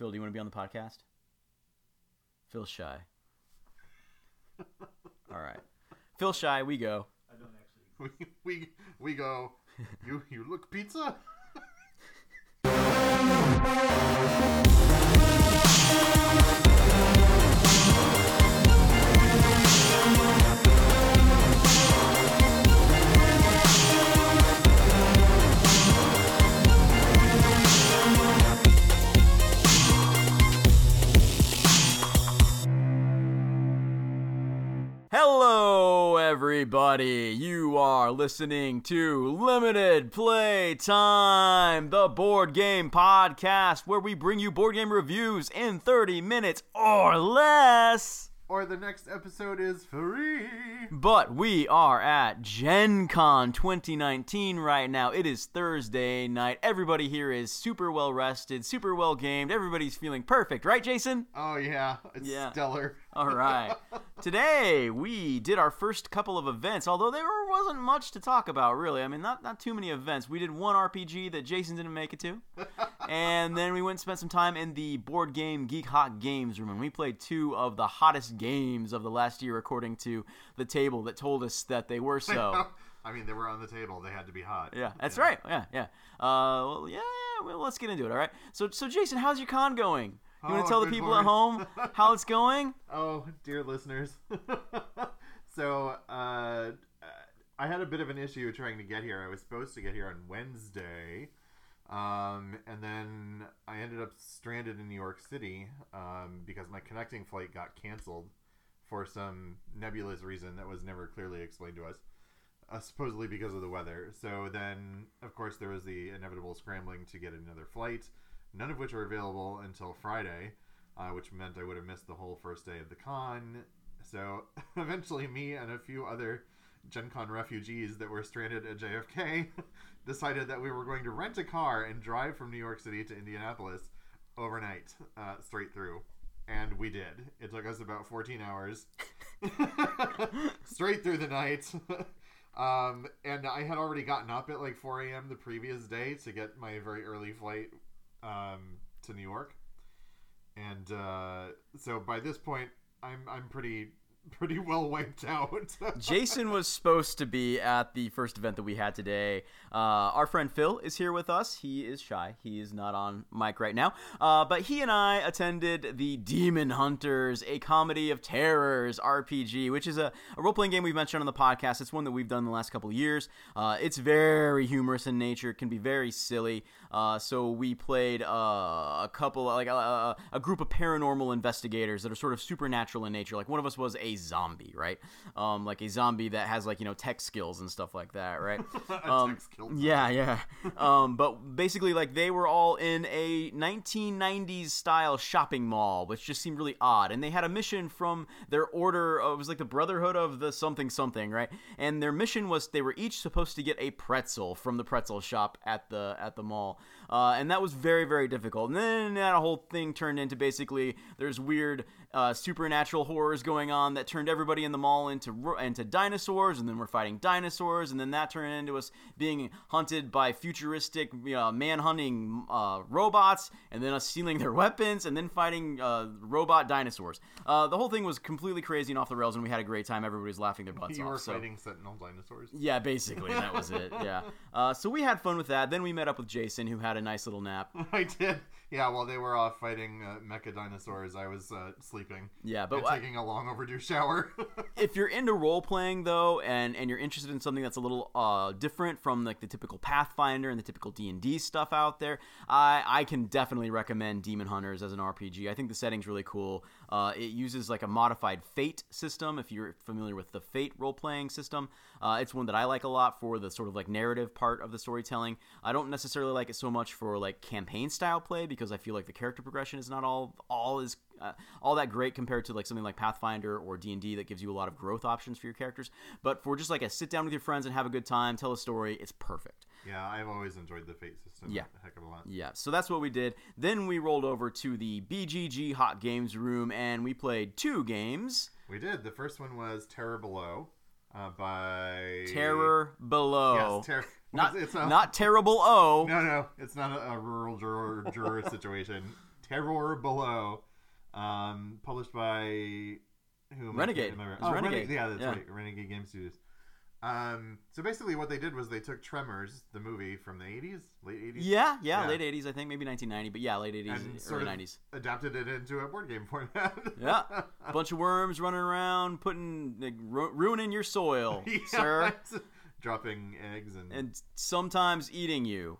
Phil, do you want to be on the podcast? Phil shy. All right. Phil shy, we go. I don't actually. We we we go. You you look pizza. Hello, everybody. You are listening to Limited Play Time, the board game podcast where we bring you board game reviews in 30 minutes or less. Or the next episode is free. But we are at Gen Con 2019 right now. It is Thursday night. Everybody here is super well rested, super well gamed. Everybody's feeling perfect, right, Jason? Oh yeah, it's Yeah. stellar. All right. Today we did our first couple of events, although there wasn't much to talk about really. I mean, not not too many events. We did one RPG that Jason didn't make it to, and then we went and spent some time in the board game Geek Hot Games room, and we played two of the hottest games of the last year, according to the table that told us that they were so. I mean, they were on the table. They had to be hot. Yeah, that's right. Yeah, yeah. Uh, well, yeah, yeah. Well, let's get into it. All right. So, so Jason, how's your con going? You want Oh, to tell the people at home how it's going? Oh, dear listeners. so, uh, I had a bit of an issue trying to get here. I was supposed to get here on Wednesday, um, and then I ended up stranded in New York City um, because my connecting flight got canceled for some nebulous reason that was never clearly explained to us. Uh, supposedly because of the weather. So then, of course, there was the inevitable scrambling to get another flight, none of which were available until Friday uh, which meant I would have missed the whole first day of the con. So eventually, me and a few other Gen Con refugees that were stranded at JFK decided that we were going to rent a car and drive from New York City to Indianapolis overnight, uh, straight through. And we did. It took us about 14 hours, straight through the night. Um, and I had already gotten up at like 4 a.m. the previous day to get my very early flight um, to New York and uh, so by this point i'm i'm pretty pretty well wiped out Jason was supposed to be at the first event that we had today. Uh, our friend Phil is here with us. He is shy. He is not on mic right now. Uh, but he and I attended the Demon Hunters, a comedy of terrors RPG, which is a, a role playing game we've mentioned on the podcast. It's one that we've done the last couple of years. Uh, it's very humorous in nature. It can be very silly. Uh, so we played uh, a couple, like a, a group of paranormal investigators that are sort of supernatural in nature. Like one of us was a zombie, right? Um, like a zombie that has like you know tech skills and stuff like that, right? Um, yeah, yeah. Um, but basically, like they were all in a 1990s style shopping mall, which just seemed really odd. And they had a mission from their order. uh, It was like the Brotherhood of the something something, right? And their mission was they were each supposed to get a pretzel from the pretzel shop at the at the mall. Uh, and that was very very difficult. And then that whole thing turned into basically there's weird uh, supernatural horrors going on that turned everybody in the mall into ro- into dinosaurs, and then we're fighting dinosaurs, and then that turned into us being hunted by futuristic you know, man-hunting uh, robots, and then us stealing their weapons, and then fighting uh, robot dinosaurs. Uh, the whole thing was completely crazy and off the rails, and we had a great time. Everybody was laughing their butts you off. were so. fighting sentinel dinosaurs Yeah, basically, that was it. Yeah. Uh, so we had fun with that. Then we met up with Jason, who had a nice little nap. i did yeah while they were off fighting uh, mecha dinosaurs i was uh, sleeping Yeah, but I- taking a long overdue shower. If you're into role playing though and and you're interested in something that's a little uh different from like the typical pathfinder and the typical d&d stuff out there i i can definitely recommend demon hunters as an rpg i think the setting's really cool. Uh, it uses like a modified fate system if you're familiar with the fate role playing system. Uh, it's one that i like a lot for the sort of like narrative part of the storytelling. I don't necessarily like it so much for like campaign style play because i feel like the character progression is not all all is uh, all that great compared to like something like Pathfinder or D and D that gives you a lot of growth options for your characters. But for just like a sit down with your friends and have a good time, tell a story, it's perfect. yeah i've always enjoyed the fate system Yeah. a heck of a lot Yeah, so that's what we did. Then we rolled over to the BGG Hot Games room and we played two games. we did the first one was terror below uh, by Terror Below. yes terror not it's a, not terrible O. no no it's not a, a rural juror, juror situation Terror Below, um, published by who? am I- Renegade. I? It Oh, Renegade. Renegade. Yeah, that's Yeah. right. Renegade Game Studios. Um, so basically, what they did was they took Tremors, the movie from the '80s, late '80s, Yeah, yeah, Yeah. late '80s, I think, maybe 1990, but yeah, late '80s, and early of '90s. adapted it into a board game format. Yeah, a bunch of worms running around, putting like, ru- ruining your soil, Yeah, sir, dropping eggs and, and sometimes eating you.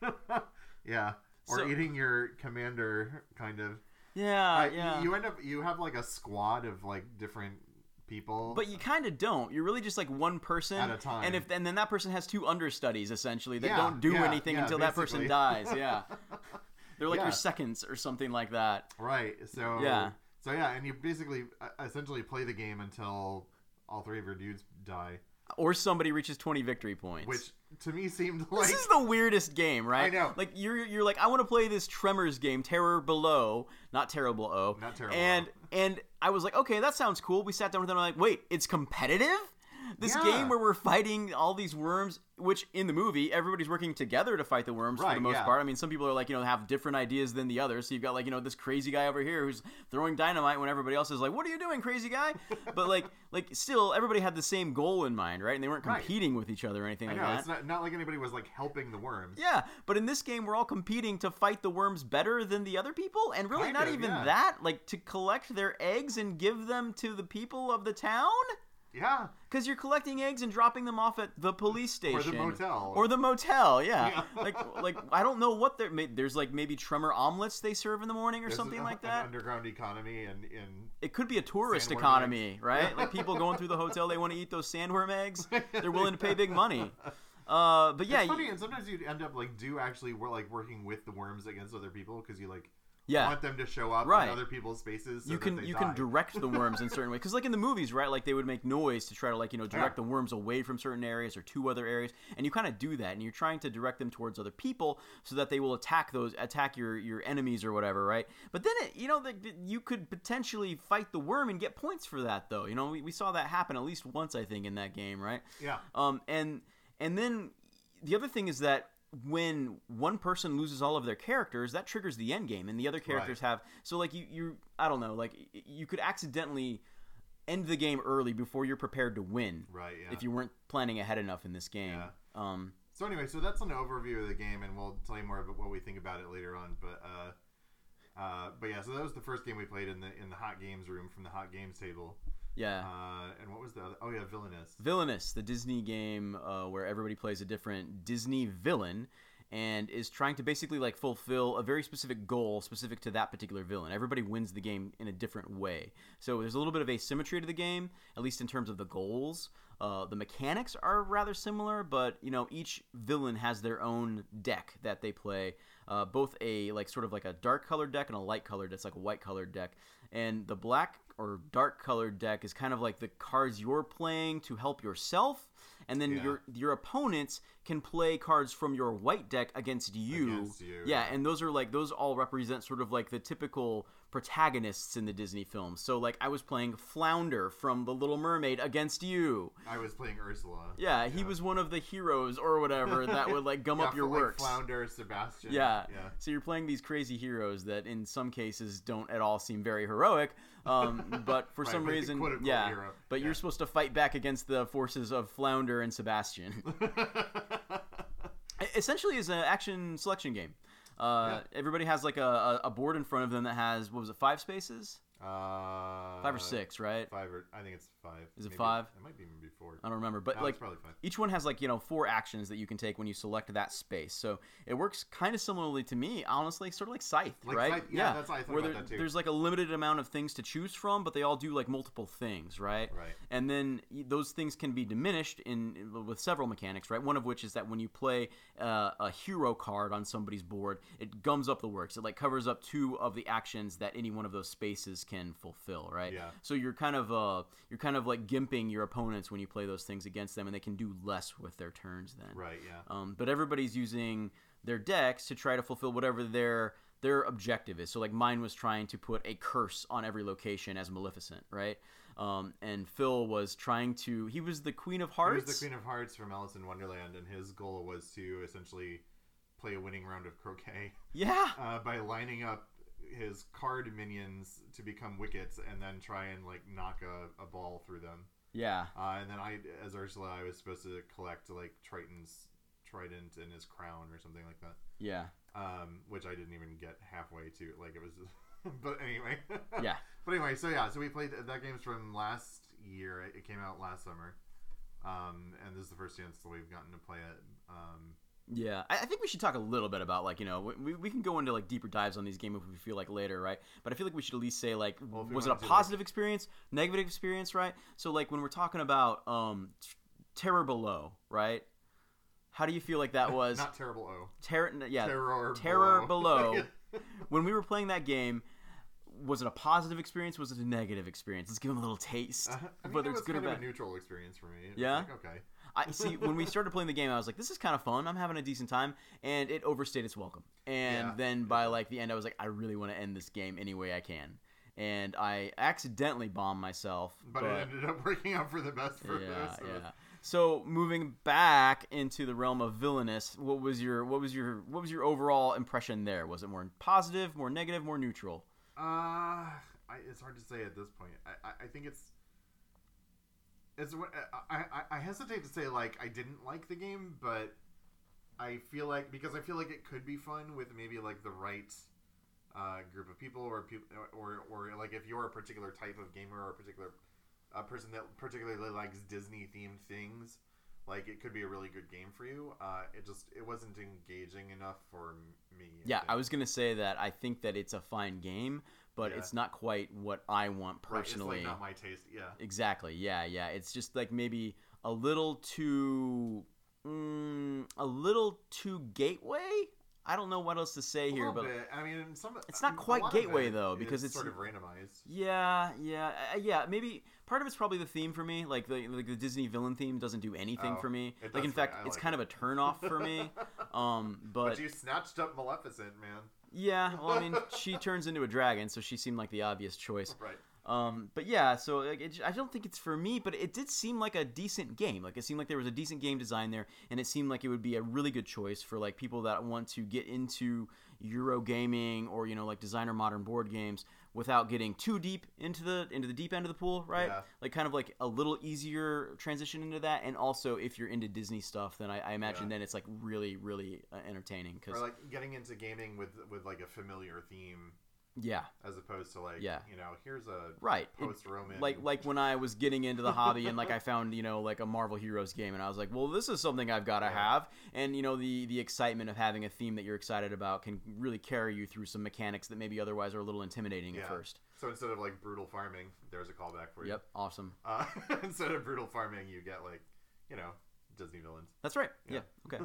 yeah, or So- eating your commander, kind of. Yeah, I- yeah. You end up you have like a squad of like different people. But you kind of don't. You're really just like one person At a time. and if and then that person has two understudies essentially that Yeah, don't do yeah, anything yeah, until that person dies. Yeah, they're like your seconds or something like that. right. So Yeah. So yeah, and you basically uh, essentially play the game until all three of your dudes die, Or somebody reaches 20 victory points. which to me seemed like this is the weirdest game, right? I know. Like you're you're like I want to play this Tremors game, Terror Below, not Terrible O. Not Terrible, And and I was like, okay, that sounds cool. We sat down with them and I'm like, wait, it's competitive. This Yeah. game where we're fighting all these worms, which in the movie everybody's working together to fight the worms for the most yeah. part. I mean, some people are like, you know, have different ideas than the others. So you've got like, you know, this crazy guy over here who's throwing dynamite when everybody else is like, "What are you doing, crazy guy?" but like, like still, everybody had the same goal in mind, right? And they weren't Right. competing with each other or anything I like know that. it's not not like anybody was like helping the worms. Yeah, but in this game, we're all competing to fight the worms better than the other people, and really Kind not of, even yeah. that. Like to collect their eggs and give them to the people of the town, Yeah. because you're collecting eggs and dropping them off at the police station Or the motel. or the motel. Yeah, Yeah. like like I don't know what they're. may- There's like maybe tremor omelets they serve in the morning or There's something a- like An that. underground economy and in It could be a tourist economy, eggs. right? Like people going through the hotel, they want to eat those sandworm eggs. They're willing to pay big money. Uh, but yeah, it's funny, y- and sometimes you end up like do actually we're like working with the worms against other people because you like yeah. want them to show up Right. in other people's spaces. So you that can you die. can direct the worms in certain ways because like in the movies right like they would make noise to try to like you know direct Yeah. the worms away from certain areas or to other areas and you kind of do that and you're trying to direct them towards other people so that they will attack those attack your your enemies or whatever right but then it, you know the- you could potentially fight the worm and get points for that though you know we, we saw that happen at least once i think in that game right Yeah. um, and and then the other thing is that when one person loses all of their characters, that triggers the end game, and the other characters have. So like you, you, I don't know, like you could accidentally end the game early before you're prepared to win Right. Yeah. if you weren't planning ahead enough in this game. Yeah. Um, So anyway, so that's an overview of the game, and we'll tell you more about what we think about it later on. But uh, uh, but yeah, so that was the first game we played in the in the hot games room from the hot games table. Yeah. Uh, and what was the other? Oh yeah, villainous. Villainous, the Disney game uh, where everybody plays a different Disney villain and is trying to basically like fulfill a very specific goal specific to that particular villain. Everybody wins the game in a different way. So there's a little bit of asymmetry to the game, at least in terms of the goals. Uh, the mechanics are rather similar, but you know each villain has their own deck that they play. Uh, both a like sort of like a dark colored deck and a light colored. It's like a white colored deck, and the black or dark colored deck is kind of like the cards you're playing to help yourself, and then Yeah. your your opponents can play cards from your white deck against you. Against you, yeah, yeah. and those are like those all represent sort of like the typical protagonists in the Disney films. So like I was playing Flounder from The Little Mermaid against you. I was playing Ursula. Yeah, he was one of the heroes or whatever that would like gum Yeah, up your like, works. Flounder, Sebastian. Yeah. Yeah. So you're playing these crazy heroes that in some cases don't at all seem very heroic. Um, but for Right, some reason, yeah. hero. But you're supposed to fight back against the forces of Flounder and Sebastian. Essentially, is an action selection game. Uh, Everybody has like a, a a board in front of them that has what was it, five spaces, uh, five or six, right? Five or I think it's five. Is it Maybe- five? It might be even before. I don't remember, but No, like it's probably five. each one has like you know four actions that you can take when you select that space. So it works kind of similarly to me, honestly, sort of like Scythe, Like right? Scythe- yeah, that's I thought where about there- that too. There's like a limited amount of things to choose from, but they all do like multiple things, right? Right. And then y- those things can be diminished in with several mechanics, right? One of which is that when you play uh, a hero card on somebody's board, it gums up the works. It like covers up two of the actions that any one of those spaces can fulfill, right? Yeah. So you're kind of uh you're kind of like gimping your opponents when you play those things against them, and they can do less with their turns then. Right. Yeah. Um, but everybody's using their decks to try to fulfill whatever their their objective is. So like mine was trying to put a curse on every location as Maleficent, right? Um, and Phil was trying to. He was the Queen of Hearts. He was the Queen of Hearts from Alice in Wonderland, and his goal was to essentially play a winning round of croquet yeah. uh, by lining up his card minions to become wickets and then try and like knock a, a ball through them. Yeah. Uh, and then I, as Ursula, I was supposed to collect like Triton's trident and his crown or something like that. Yeah. Um, which I didn't even get halfway to. Like it was, but anyway. Yeah. But anyway, so yeah, so we played that game's from last year. It came out last summer, um, and this is the first chance that we've gotten to play it. Um, Yeah, I I think we should talk a little bit about like you know we, we can go into like deeper dives on these games if we feel like later, right? But I feel like we should at least say like Well, was it a like- positive experience, negative experience, right? So like when we're talking about um t- Terror Below, right? How do you feel like that was not terrible. O. terror? Yeah, Terror. Terror below. Below. when we were playing that game. Was it a positive experience? Was it a negative experience? Let's give them a little taste, Uh, I mean, whether it it's was good or kind of a neutral experience for me. It Yeah? like, okay. I see. When we started playing the game, I was like, "This is kind of fun. I'm having a decent time," and it overstayed its welcome. And Yeah. then by like the end, I was like, "I really want to end this game any way I can," and I accidentally bombed myself. But, it ended up working out for the best for yeah, us. yeah. So moving back into the realm of villainous, what was your what was your what was your overall impression there? Was it more positive, more negative, more neutral? Uh, I, it's hard to say at this point. I, I, I think it's. It's what I, I, I hesitate to say like I didn't like the game, but I feel like because I feel like it could be fun with maybe like the right uh, group of people or people or, or like if you're a particular type of gamer or a particular uh, person that particularly likes Disney themed things, like it could be a really good game for you. Uh, it just it wasn't engaging enough for me. Yeah, think. I was gonna say that I think that it's a fine game, but Yeah. it's not quite what I want Right, it's, personally. like, not my taste. Yeah. Exactly. Yeah, yeah. It's just like maybe a little too, mm, a little too gateway. I don't know what else to say A here, but bit. I mean, some. It's not quite gateway, it though, because it's- sort of randomized. yeah, yeah, uh, yeah. Maybe part of it's probably the theme for me. Like the like the Disney villain theme doesn't do anything Oh, for me. Like in fact. I it's like kind of a turnoff for me. Um, But, but you snatched up Maleficent, man. Yeah, well, I mean, she turns into a dragon, so she seemed like the obvious choice. Right. Um, but yeah, so like, it, I don't think it's for me, but it did seem like a decent game. Like it seemed like there was a decent game design there, and it seemed like it would be a really good choice for like people that want to get into Euro gaming or you know like designer modern board games without getting too deep into the into the deep end of the pool, right? Yeah. Like kind of like a little easier transition into that, and also if you're into Disney stuff, then I, I imagine Yeah. then it's like really really uh, entertaining because like getting into gaming with with like a familiar theme, yeah, as opposed to like Yeah. you know, here's a right. post-Roman like like when I was getting into the hobby and like I found you know like a Marvel Heroes game and I was like, well, this is something I've got to Yeah. have, and you know the the excitement of having a theme that you're excited about can really carry you through some mechanics that maybe otherwise are a little intimidating Yeah. at first. So instead of like brutal farming, there's a callback for you. Yep, awesome. Uh, instead of brutal farming, you get like you know Disney villains. That's right. Yeah. Yeah. okay.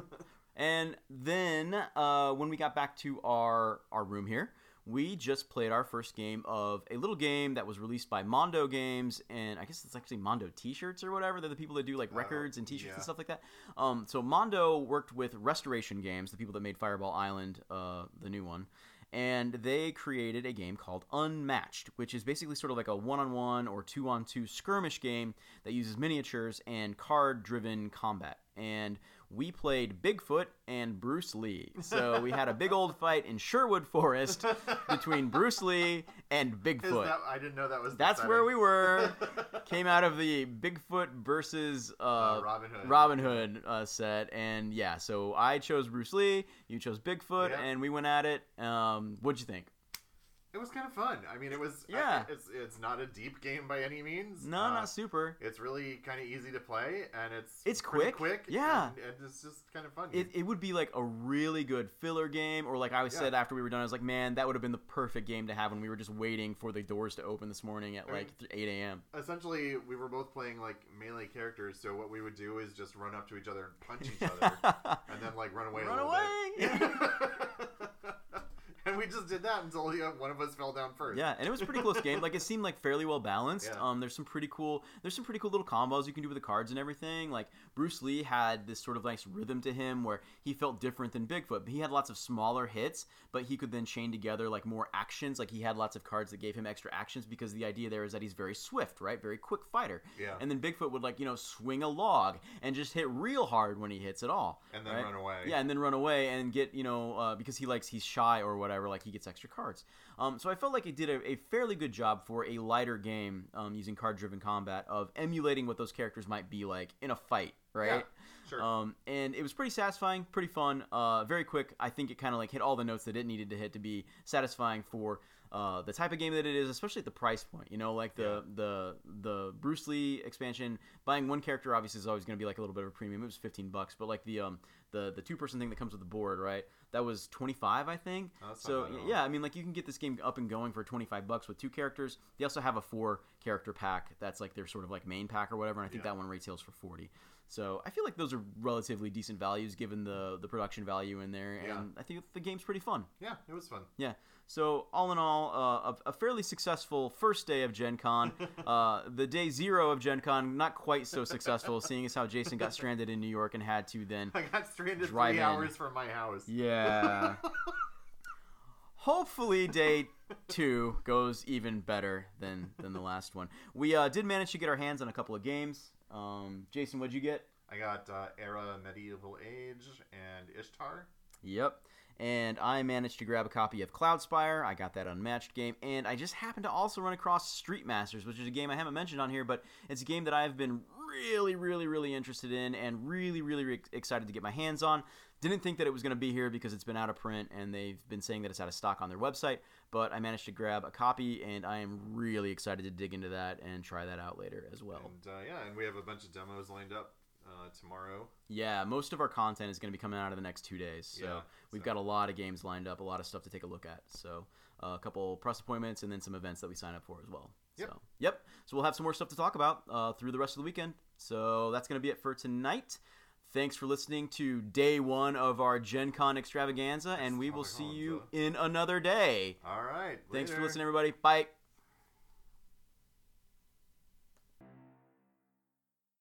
and then uh, when we got back to our our room here, we just played our first game of a little game that was released by Mondo Games, and I guess it's actually Mondo T-shirts or whatever. They're the people that do like Oh, records and T-shirts yeah. and stuff like that. Um, so Mondo worked with Restoration Games, the people that made Fireball Island, uh, the new one. And they created a game called Unmatched, which is basically sort of like a one on one or two on two skirmish game that uses miniatures and card driven combat. And we played Bigfoot and Bruce Lee. So we had a big old fight in Sherwood Forest between Bruce Lee and Bigfoot. that, I didn't know that was. the That's where we were. Came out of the Bigfoot versus uh, Uh, Robin Hood. Robin Hood uh, set, and yeah, so I chose Bruce Lee, you chose Bigfoot, Yep. and we went at it. Um, what'd you think? It was kind of fun. I mean, it was. Yeah. I, it's it's not a deep game by any means. No, Uh, not super. It's really kind of easy to play, and it's It's quick. quick. Yeah. and, and it's just kind of fun. It, it would be like a really good filler game, or like I Yeah. said after we were done, I was like, man, that would have been the perfect game to have when we were just waiting for the doors to open this morning at I like 8 a.m. Essentially, we were both playing like melee characters, so what we would do is just run up to each other and punch each other, and then like run away. Run away! We just did that until you know, one of us fell down first. Yeah, and it was a pretty close game. Like it seemed like fairly well balanced. Yeah. Um, there's some pretty cool. There's some pretty cool little combos you can do with the cards and everything. Like Bruce Lee had this sort of nice rhythm to him where he felt different than Bigfoot. He had lots of smaller hits, but he could then chain together like more actions. Like he had lots of cards that gave him extra actions because the idea there is that he's very swift, right? Very quick fighter. Yeah. And then Bigfoot would like you know swing a log and just hit real hard when he hits it all. And then right? run away. Yeah, and then run away and get you know uh, because he likes he's shy or whatever. whatever. Like he gets extra cards. Um, so I felt like it did a, a fairly good job for a lighter game um, using card-driven combat of emulating what those characters might be like in a fight, right? Yeah, sure. Um, and it was pretty satisfying, pretty fun, uh, very quick. I think it kind of like hit all the notes that it needed to hit to be satisfying for uh, the type of game that it is, especially at the price point. You know, like the the the Bruce Lee expansion. Buying one character obviously is always going to be like a little bit of a premium. It was fifteen bucks, but like the um the the two person thing that comes with the board, right? That was twenty five, I think. Oh, so bad at all. yeah, I mean, like you can get this game up and going for twenty five bucks with two characters. They also have a four character pack that's like their sort of like main pack or whatever. And I think Yeah. that one retails for forty. So I feel like those are relatively decent values given the the production value in there, Yeah. and I think the game's pretty fun. Yeah, it was fun. Yeah. So all in all, uh, a, a fairly successful first day of Gen Con. uh, the day zero of Gen Con, not quite so successful, seeing as how Jason got stranded in New York and had to then. I got stranded three in. hours from my house. Yeah. Hopefully, day two goes even better than than the last one. We uh, did manage to get our hands on a couple of games. Um, Jason, what'd you get? I got uh, Era Medieval Age and Ishtar. Yep. And I managed to grab a copy of Cloudspire. I got that unmatched game. And I just happened to also run across Street Masters, which is a game I haven't mentioned on here, but it's a game that I've been really, really, really interested in and really, really re- excited to get my hands on. Didn't think that it was going to be here because it's been out of print and they've been saying that it's out of stock on their website, but I managed to grab a copy and I am really excited to dig into that and try that out later as well. And uh, yeah, and we have a bunch of demos lined up uh, tomorrow. Yeah, most of our content is going to be coming out of the next two days. So Yeah, we've so- got a lot of games lined up, a lot of stuff to take a look at. So uh, a couple press appointments and then some events that we sign up for as well. Yep. So yep. So we'll have some more stuff to talk about uh, through the rest of the weekend. So that's going to be it for tonight. Thanks for listening to day one of our Gen Con extravaganza, and we will see you in another day. All right. Thanks for listening, everybody. Bye.